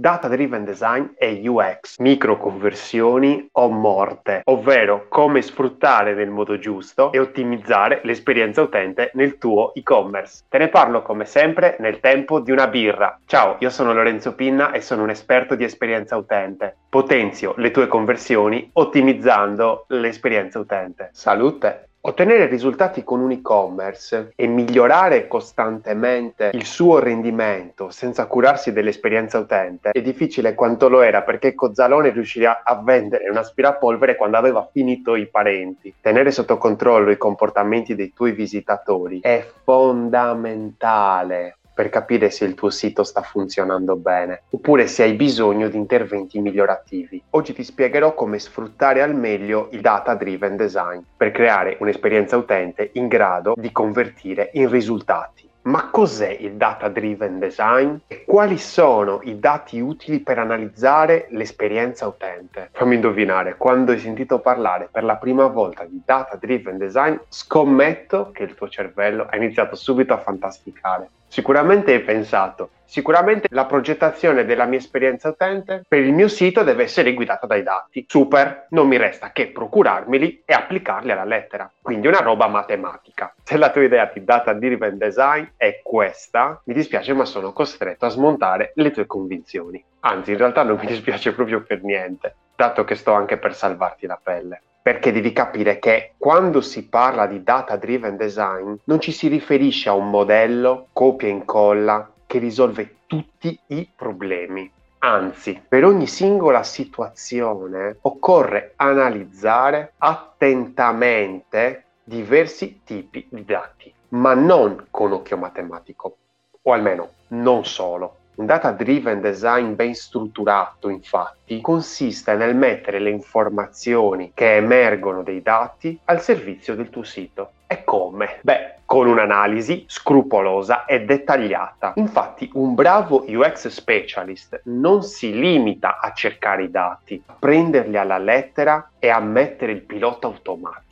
Data Driven Design e UX, microconversioni o morte, ovvero come sfruttare nel modo giusto e ottimizzare l'esperienza utente nel tuo e-commerce. Te ne parlo come sempre nel tempo di una birra. Ciao, io sono Lorenzo Pinna e sono un esperto di esperienza utente. Potenzio le tue conversioni ottimizzando l'esperienza utente. Salute! Ottenere risultati con un e-commerce e migliorare costantemente il suo rendimento senza curarsi dell'esperienza utente è difficile quanto lo era perché Cozzalone riuscirà a vendere un aspirapolvere quando aveva finito i parenti. Tenere sotto controllo i comportamenti dei tuoi visitatori è fondamentale per capire se il tuo sito sta funzionando bene, oppure se hai bisogno di interventi migliorativi. Oggi ti spiegherò come sfruttare al meglio il data driven design per creare un'esperienza utente in grado di convertire in risultati. Ma cos'è il data driven design e quali sono i dati utili per analizzare l'esperienza utente? Fammi indovinare, quando hai sentito parlare per la prima volta di data driven design, scommetto che il tuo cervello ha iniziato subito a fantasticare. Sicuramente hai pensato, sicuramente la progettazione della mia esperienza utente per il mio sito deve essere guidata dai dati. Super, non mi resta che procurarmeli e applicarli alla lettera. Quindi una roba matematica. Se la tua idea di data driven design è questa, mi dispiace ma sono costretto a smontare le tue convinzioni. Anzi, in realtà non mi dispiace proprio per niente, dato che sto anche per salvarti la pelle perché devi capire che quando si parla di data driven design non ci si riferisce a un modello copia e incolla che risolve tutti i problemi. Anzi, per ogni singola situazione occorre analizzare attentamente diversi tipi di dati, ma non con occhio matematico, o almeno non solo. Un data driven design ben strutturato, infatti, consiste nel mettere le informazioni che emergono dei dati al servizio del tuo sito. E come? Beh, con un'analisi scrupolosa e dettagliata. Infatti, un bravo UX specialist non si limita a cercare i dati, a prenderli alla lettera e a mettere il pilota automatico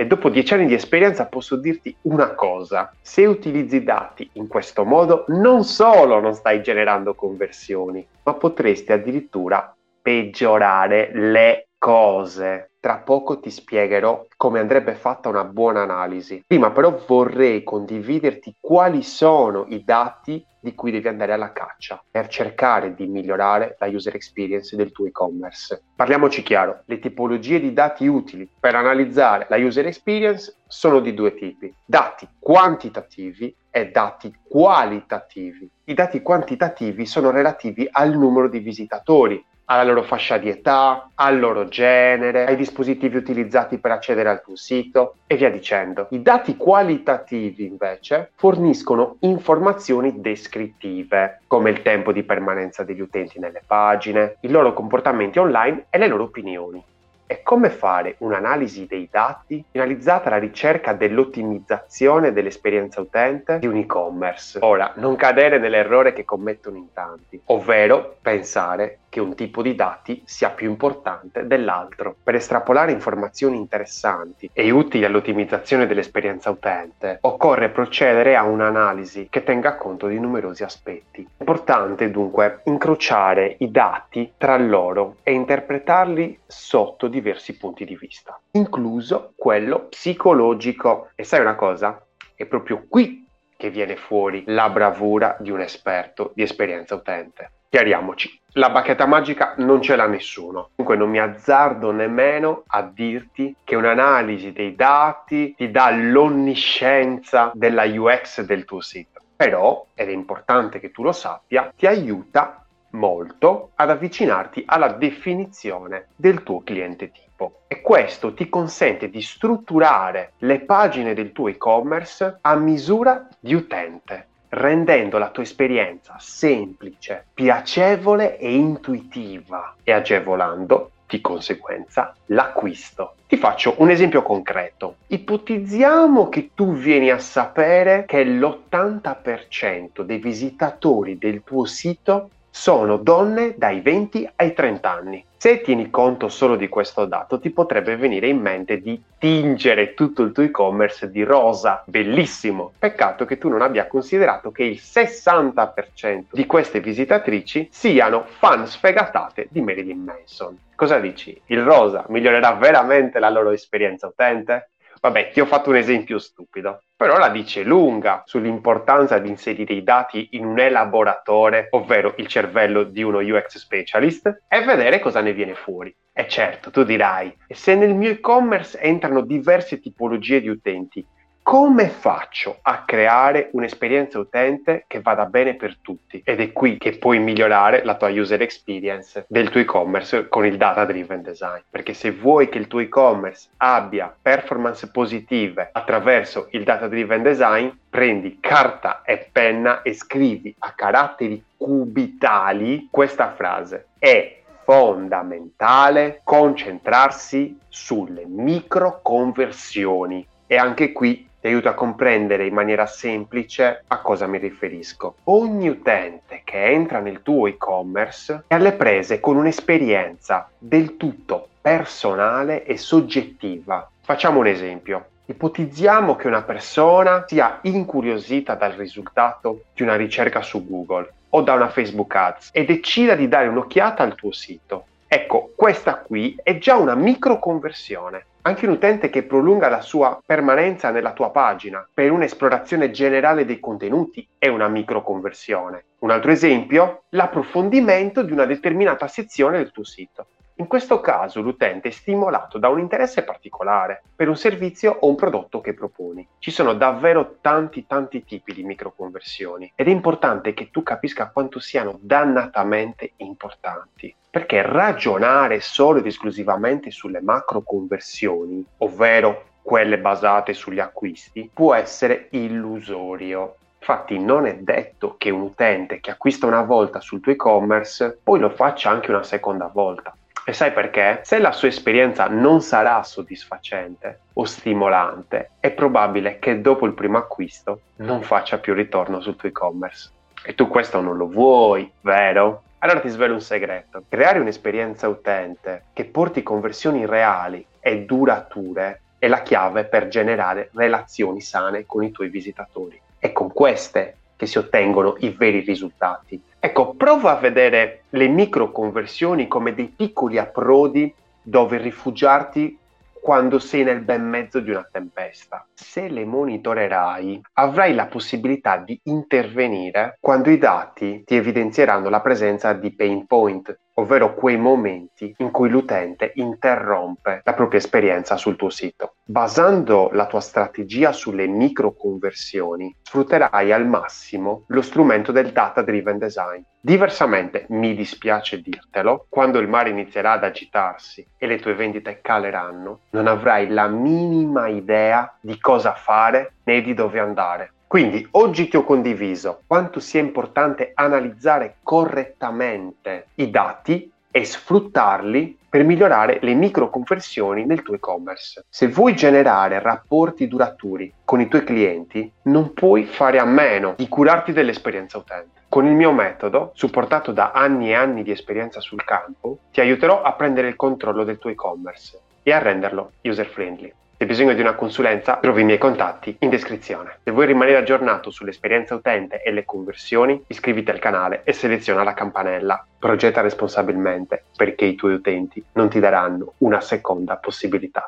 e dopo dieci anni di esperienza posso dirti una cosa, se utilizzi i dati in questo modo non solo non stai generando conversioni, ma potresti addirittura peggiorare le cose. Tra poco ti spiegherò come andrebbe fatta una buona analisi. Prima però vorrei condividerti quali sono i dati di cui devi andare alla caccia per cercare di migliorare la user experience del tuo e-commerce. Parliamoci chiaro, le tipologie di dati utili per analizzare la user experience sono di due tipi, dati quantitativi e dati qualitativi. I dati quantitativi sono relativi al numero di visitatori, alla loro fascia di età, al loro genere, ai dispositivi utilizzati per accedere al tuo sito e via dicendo. I dati qualitativi invece forniscono informazioni descrittive, come il tempo di permanenza degli utenti nelle pagine, i loro comportamenti online e le loro opinioni è come fare un'analisi dei dati finalizzata alla ricerca dell'ottimizzazione dell'esperienza utente di un e-commerce. Ora, non cadere nell'errore che commettono in tanti, ovvero pensare che un tipo di dati sia più importante dell'altro. Per estrapolare informazioni interessanti e utili all'ottimizzazione dell'esperienza utente, occorre procedere a un'analisi che tenga conto di numerosi aspetti. È importante dunque incrociare i dati tra loro e interpretarli sotto diversi punti di vista, incluso quello psicologico. E sai una cosa? È proprio qui che viene fuori la bravura di un esperto di esperienza utente. Chiariamoci, la bacchetta magica non ce l'ha nessuno. Comunque non mi azzardo nemmeno a dirti che un'analisi dei dati ti dà l'onniscienza della UX del tuo sito. Però, ed è importante che tu lo sappia, ti aiuta molto ad avvicinarti alla definizione del tuo cliente tipo. E questo ti consente di strutturare le pagine del tuo e-commerce a misura di utente rendendo la tua esperienza semplice, piacevole e intuitiva e agevolando di conseguenza l'acquisto. Ti faccio un esempio concreto. Ipotizziamo che tu vieni a sapere che l'80% dei visitatori del tuo sito sono donne dai 20 ai 30 anni. Se tieni conto solo di questo dato, ti potrebbe venire in mente di tingere tutto il tuo e-commerce di rosa. Bellissimo! Peccato che tu non abbia considerato che il 60% di queste visitatrici siano fan sfegatate di Marilyn Manson. Cosa dici? Il rosa migliorerà veramente la loro esperienza utente? Vabbè, ti ho fatto un esempio stupido, però la dice lunga sull'importanza di inserire i dati in un elaboratore, ovvero il cervello di uno UX specialist, e vedere cosa ne viene fuori. E certo, tu dirai, se nel mio e-commerce entrano diverse tipologie di utenti, come faccio a creare un'esperienza utente che vada bene per tutti? Ed è qui che puoi migliorare la tua user experience del tuo e-commerce con il data driven design. Perché se vuoi che il tuo e-commerce abbia performance positive attraverso il data driven design, prendi carta e penna e scrivi a caratteri cubitali questa frase. È fondamentale concentrarsi sulle micro conversioni. E anche qui ti aiuto a comprendere in maniera semplice a cosa mi riferisco. Ogni utente che entra nel tuo e-commerce è alle prese con un'esperienza del tutto personale e soggettiva. Facciamo un esempio. Ipotizziamo che una persona sia incuriosita dal risultato di una ricerca su Google o da una Facebook Ads e decida di dare un'occhiata al tuo sito. Ecco, questa qui è già una micro conversione. Anche un utente che prolunga la sua permanenza nella tua pagina per un'esplorazione generale dei contenuti è una microconversione. Un altro esempio, l'approfondimento di una determinata sezione del tuo sito. In questo caso l'utente è stimolato da un interesse particolare per un servizio o un prodotto che proponi. Ci sono davvero tanti tanti tipi di microconversioni ed è importante che tu capisca quanto siano dannatamente importanti. Perché ragionare solo ed esclusivamente sulle macro conversioni, ovvero quelle basate sugli acquisti, può essere illusorio. Infatti non è detto che un utente che acquista una volta sul tuo e-commerce poi lo faccia anche una seconda volta. E sai perché? Se la sua esperienza non sarà soddisfacente o stimolante, è probabile che dopo il primo acquisto non faccia più ritorno sul tuo e-commerce. E tu questo non lo vuoi, vero? Allora ti svelo un segreto. Creare un'esperienza utente che porti conversioni reali e durature è la chiave per generare relazioni sane con i tuoi visitatori. È con queste che si ottengono i veri risultati. Ecco, prova a vedere le micro conversioni come dei piccoli approdi dove rifugiarti quando sei nel ben mezzo di una tempesta. Se le monitorerai, avrai la possibilità di intervenire quando i dati ti evidenzieranno la presenza di pain point, ovvero quei momenti in cui l'utente interrompe la propria esperienza sul tuo sito. Basando la tua strategia sulle micro conversioni, sfrutterai al massimo lo strumento del data driven design. Diversamente, mi dispiace dirtelo, quando il mare inizierà ad agitarsi e le tue vendite caleranno, non avrai la minima idea di cosa fare né di dove andare. Quindi oggi ti ho condiviso quanto sia importante analizzare correttamente i dati e sfruttarli per migliorare le microconversioni nel tuo e-commerce. Se vuoi generare rapporti duraturi con i tuoi clienti, non puoi fare a meno di curarti dell'esperienza utente. Con il mio metodo, supportato da anni e anni di esperienza sul campo, ti aiuterò a prendere il controllo del tuo e-commerce e a renderlo user friendly. Se hai bisogno di una consulenza, trovi i miei contatti in descrizione. Se vuoi rimanere aggiornato sull'esperienza utente e le conversioni, iscriviti al canale e seleziona la campanella. Progetta responsabilmente perché i tuoi utenti non ti daranno una seconda possibilità.